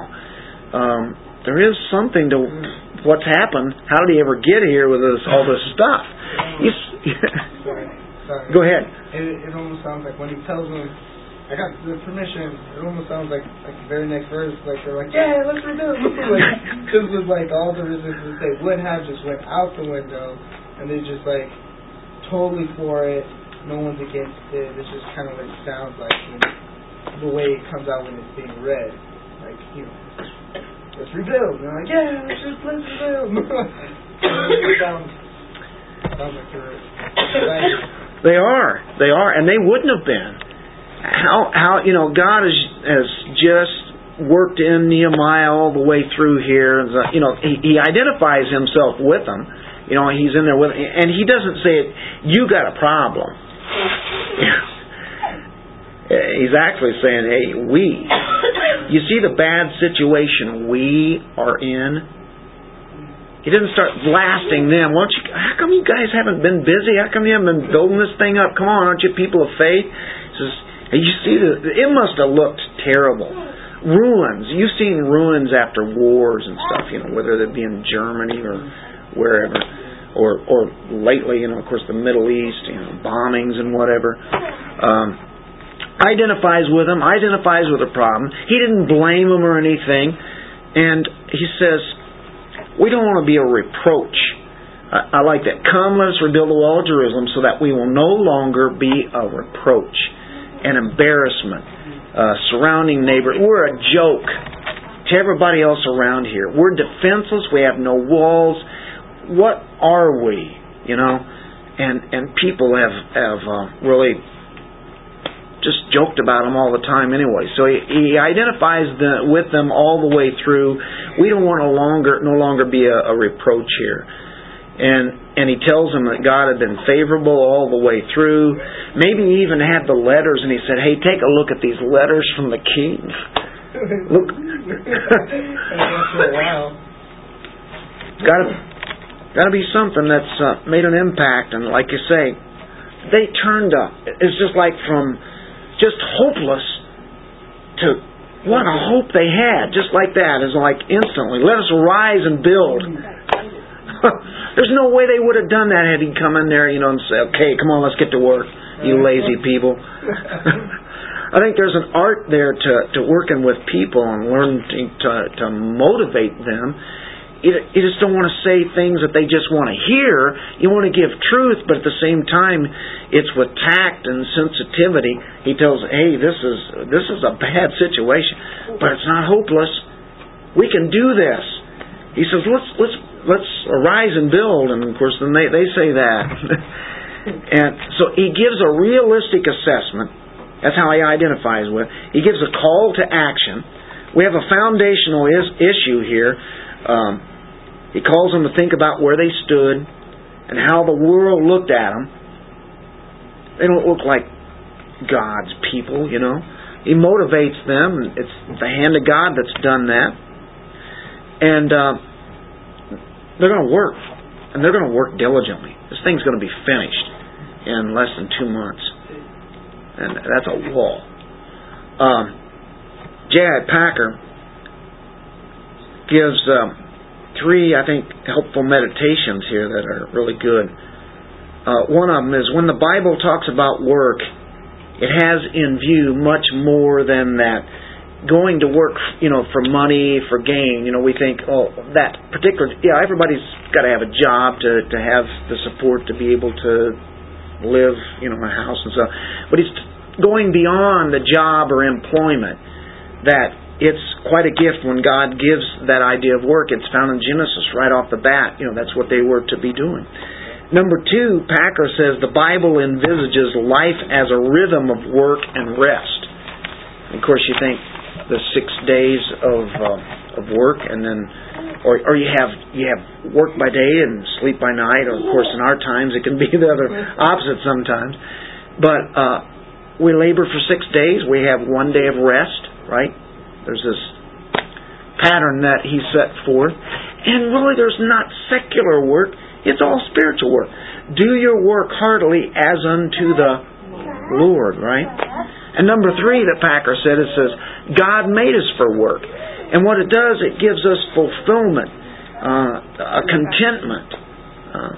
um, there is something to what's happened. How did he ever get here with this, all this stuff? sorry, sorry. Go ahead. It, it almost sounds like when he tells them I got the permission. It almost sounds like like the very next verse, like they're like, yeah, let's rebuild. like, because with like all the resistance they would have just went out the window, and they're just like totally for it. No one's against it. It's just kind of like sounds like when, the way it comes out when it's being read. Like you know, let's rebuild. And they're like, yeah, let's just let's rebuild. it sounds sounds like they're. They are. They are, and they wouldn't have been how how you know God has has just worked in Nehemiah all the way through here. You know, he, he identifies himself with them. You know, he's in there with, and he doesn't say. You got a problem. he's actually saying, "Hey, we." You see the bad situation we are in. He didn't start blasting them. Why don't you? How come you guys haven't been busy? How come you haven't been building this thing up? Come on, aren't you people of faith? He says, and you see, the, it must have looked terrible. Ruins. You've seen ruins after wars and stuff, you know, whether it be in Germany or wherever, or or lately, you know, of course, the Middle East, you know, bombings and whatever. Um, identifies with them, identifies with the problem. He didn't blame them or anything, and he says, "We don't want to be a reproach." I, I like that. Come, let us rebuild the wall of Jerusalem, so that we will no longer be a reproach and embarrassment uh, surrounding neighbor. We're a joke to everybody else around here. We're defenseless. We have no walls. What are we? You know, and and people have have uh, really just joked about them all the time anyway. So he, he identifies the, with them all the way through. We don't want to longer no longer be a, a reproach here and and he tells them that God had been favorable all the way through. Maybe he even had the letters, and he said, "Hey, take a look at these letters from the king. look." got to got to be something that's uh, made an impact, and like you say, they turned up. It's just like from just hopeless to what a hope they had, just like that. Is like instantly. Let us rise and build. There's no way they would have done that had he come in there, you know, and said, "Okay, come on, let's get to work, you lazy people." I think there's an art there to to working with people and learning to to, to motivate them. You, you just don't want to say things that they just want to hear. You want to give truth, but at the same time, it's with tact and sensitivity. He tells, "Hey, this is this is a bad situation, but it's not hopeless. We can do this." He says, "Let's let's let's arise and build. And of course, then they, they say that. and so he gives a realistic assessment. That's how he identifies with. He gives a call to action. We have a foundational is, issue here. Um, he calls them to think about where they stood and how the world looked at them. They don't look like God's people, you know. He motivates them. It's the hand of God that's done that. And uh, they're going to work, and they're going to work diligently. This thing's going to be finished in less than two months, and that's a wall. Um, J.I. Packer gives um, three, I think, helpful meditations here that are really good. Uh, one of them is when the Bible talks about work, it has in view much more than that going to work, you know, for money, for gain. You know, we think, oh, that particular, yeah, everybody's got to have a job to to have the support to be able to live, you know, in a house and so. But he's going beyond the job or employment. That it's quite a gift when God gives that idea of work. It's found in Genesis right off the bat. You know, that's what they were to be doing. Number two, Packer says the Bible envisages life as a rhythm of work and rest. of course, you think the six days of uh, of work, and then, or or you have you have work by day and sleep by night. Or of course, in our times, it can be the other opposite sometimes. But uh, we labor for six days. We have one day of rest. Right? There's this pattern that he set forth, and really, there's not secular work it's all spiritual work. Do your work heartily as unto the Lord, right? And number three that Packer said, it says, God made us for work. And what it does, it gives us fulfillment, uh, a contentment. Uh,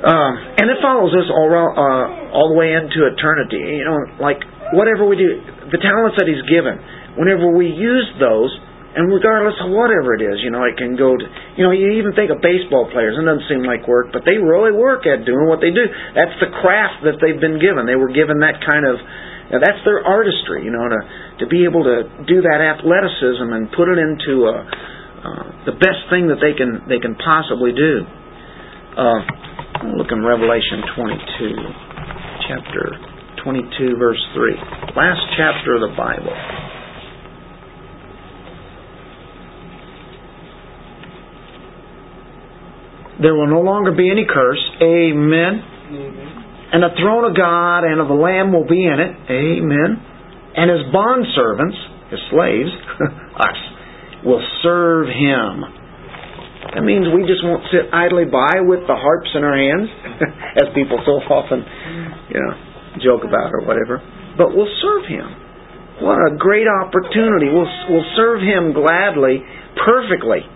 uh, and it follows us all, uh, all the way into eternity. You know, like whatever we do, the talents that He's given, whenever we use those, and regardless of whatever it is, you know, it can go to, you know, you even think of baseball players. It doesn't seem like work, but they really work at doing what they do. That's the craft that they've been given. They were given that kind of, know, that's their artistry, you know, to, to be able to do that athleticism and put it into a, uh, the best thing that they can, they can possibly do. Uh, look in Revelation 22, chapter 22, verse 3. Last chapter of the Bible. There will no longer be any curse. Amen. Amen. And the throne of God and of the Lamb will be in it. Amen. And his bondservants, his slaves, us, will serve him. That means we just won't sit idly by with the harps in our hands, as people so often, you know, joke about or whatever. But we'll serve him. What a great opportunity. We'll, we'll serve him gladly, perfectly.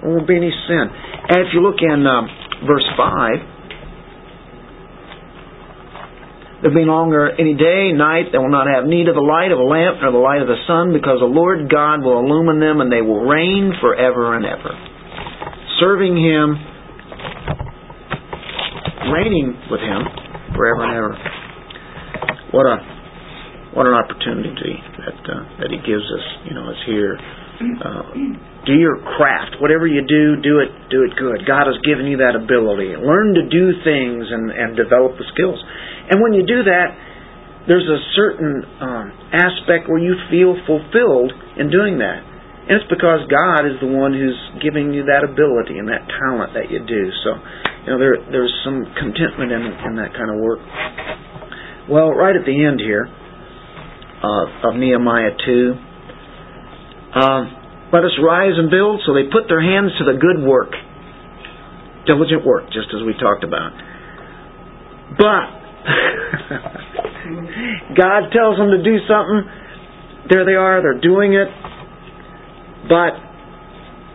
There won't be any sin. And if you look in um, verse 5, there be no longer any day, night, they will not have need of the light of a lamp nor the light of the sun, because the Lord God will illumine them and they will reign forever and ever. Serving Him, reigning with Him forever and ever. What a what an opportunity that uh, that He gives us. You know, is here. Uh, do your craft. Whatever you do, do it do it good. God has given you that ability. Learn to do things and, and develop the skills. And when you do that, there's a certain um, aspect where you feel fulfilled in doing that. And it's because God is the one who's giving you that ability and that talent that you do. So, you know, there there's some contentment in in that kind of work. Well, right at the end here uh, of Nehemiah two. Uh, let us rise and build. So they put their hands to the good work. Diligent work, just as we talked about. But God tells them to do something. There they are, they're doing it. But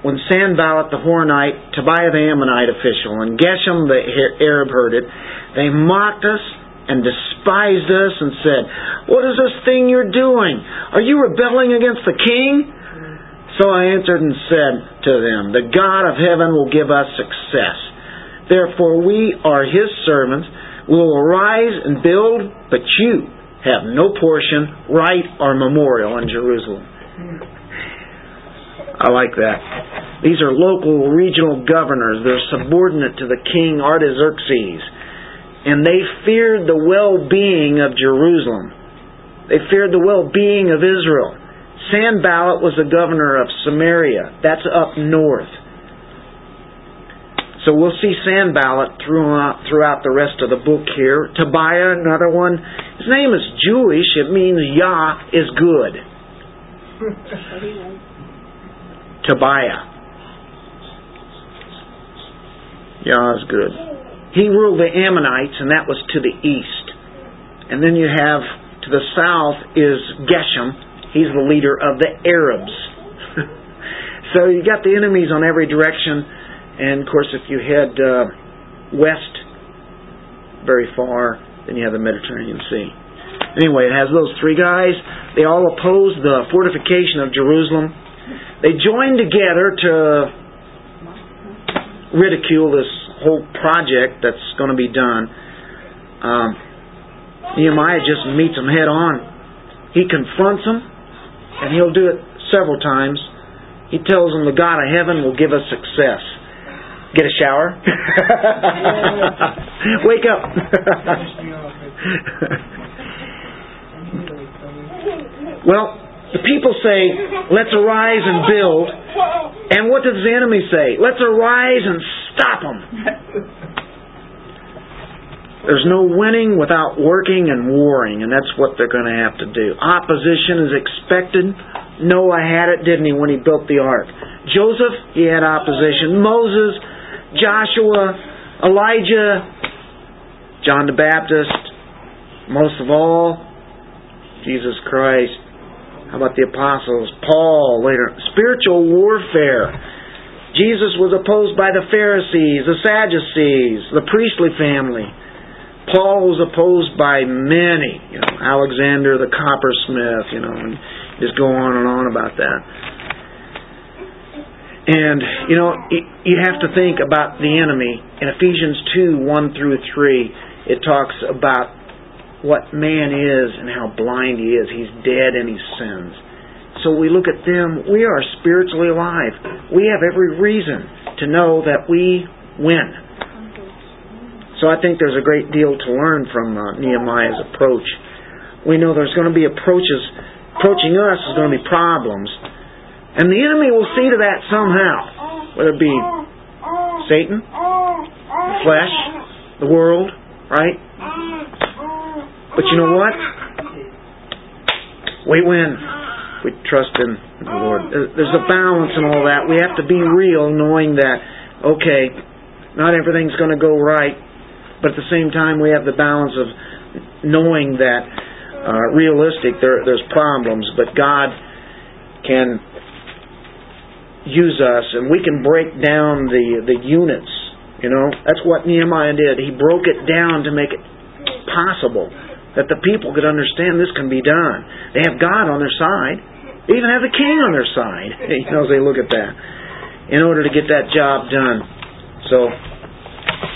when Sanballat the Horonite, Tobiah the Ammonite official, and Geshem the Arab heard it, they mocked us and despised us and said, What is this thing you're doing? Are you rebelling against the king? So I answered and said to them, The God of heaven will give us success. Therefore we are his servants. We will arise and build, but you have no portion, right, or memorial in Jerusalem. I like that. These are local, regional governors. They're subordinate to the king Artaxerxes. And they feared the well being of Jerusalem. They feared the well being of Israel. Sanballat was the governor of Samaria. That's up north. So we'll see Sanballat throughout, throughout the rest of the book here. Tobiah, another one. His name is Jewish. It means Yah is good. Tobiah. Yah is good. He ruled the Ammonites, and that was to the east. And then you have to the south is Geshem, He's the leader of the Arabs. so you got the enemies on every direction. And of course, if you head uh, west very far, Then you have the Mediterranean Sea. Anyway, it has those three guys. They all opposed the fortification of Jerusalem. They joined together to ridicule this whole project that's going to be done. Um, Nehemiah just meets them head on. He confronts them, and he'll do it several times. He tells them the God of heaven will give us success. Get a shower. Wake up. well, the people say, let's arise and build. And what does the enemy say? Let's arise and stop them. There's no winning without working and warring, and that's what they're going to have to do. Opposition is expected. Noah had it, didn't he, when he built the ark? Joseph, he had opposition. Moses, Joshua, Elijah, John the Baptist, most of all, Jesus Christ. How about the apostles? Paul later. Spiritual warfare. Jesus was opposed by the Pharisees, the Sadducees, the priestly family. Paul was opposed by many, you know, Alexander the coppersmith, you know, and just go on and on about that. And, you know, you have to think about the enemy. In Ephesians 2 1 through 3, it talks about what man is and how blind he is. He's dead in his sins. So we look at them, we are spiritually alive. We have every reason to know that we win. So I think there's a great deal to learn from uh, Nehemiah's approach. We know there's going to be approaches approaching us is going to be problems, and the enemy will see to that somehow, whether it be Satan, the flesh, the world, right? But you know what? We win. We trust in the Lord. There's a balance in all that. We have to be real, knowing that okay, not everything's going to go right but at the same time, we have the balance of knowing that uh, realistic there, there's problems, but God can use us, and we can break down the the units. You know, that's what Nehemiah did. He broke it down to make it possible that the people could understand this can be done. They have God on their side. They even have the king on their side. You know, as they look at that, in order to get that job done. So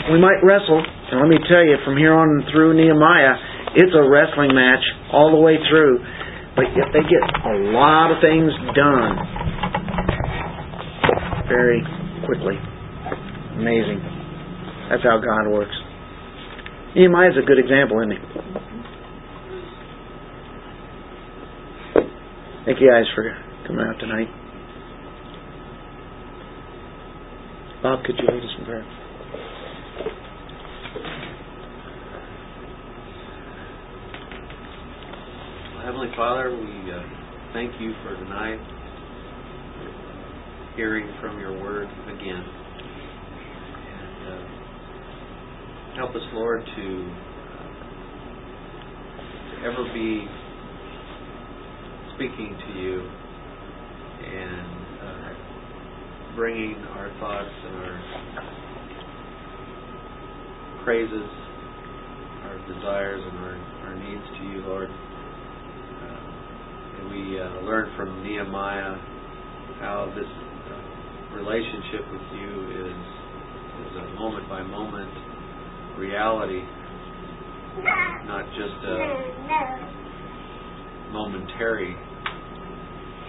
we might wrestle and let me tell you, from here on through Nehemiah, it's a wrestling match all the way through. But yet they get a lot of things done very quickly. Amazing. That's how God works. Nehemiah is a good example, isn't he? Thank you guys for coming out tonight. Bob, could you lead us in prayer? Heavenly Father, we uh, thank you for tonight, hearing from your word again. And uh, help us, Lord, to, uh, to ever be speaking to you and uh, bringing our thoughts and our praises, our desires, and our, our needs to you, Lord we uh, learn from Nehemiah how this uh, relationship with you is is a moment by moment reality, not just a momentary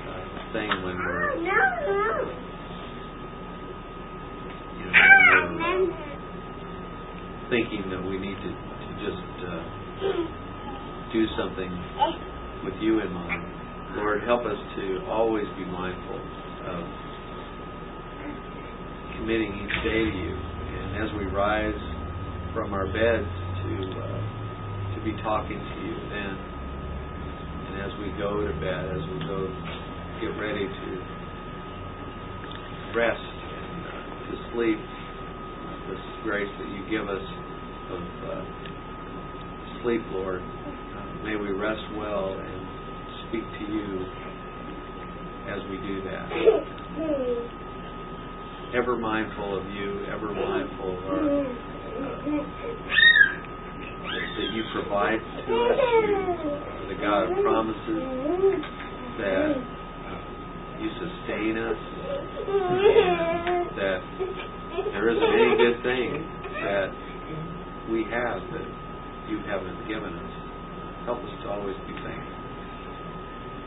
uh, thing when we're you know when we're thinking that we need to, to just uh, do something with you in mind. Lord, help us to always be mindful of committing each day to you. And as we rise from our beds to uh, to be talking to you then, and as we go to bed, as we go get ready to rest and uh, to sleep, this grace that you give us of uh, sleep, Lord, uh, may we rest well and speak to you as we do that. Ever mindful of you, ever mindful of our uh, that you provide to us. You the God of promises that uh, you sustain us, that there isn't any good thing that we have that you haven't given us. Help us to always be thankful.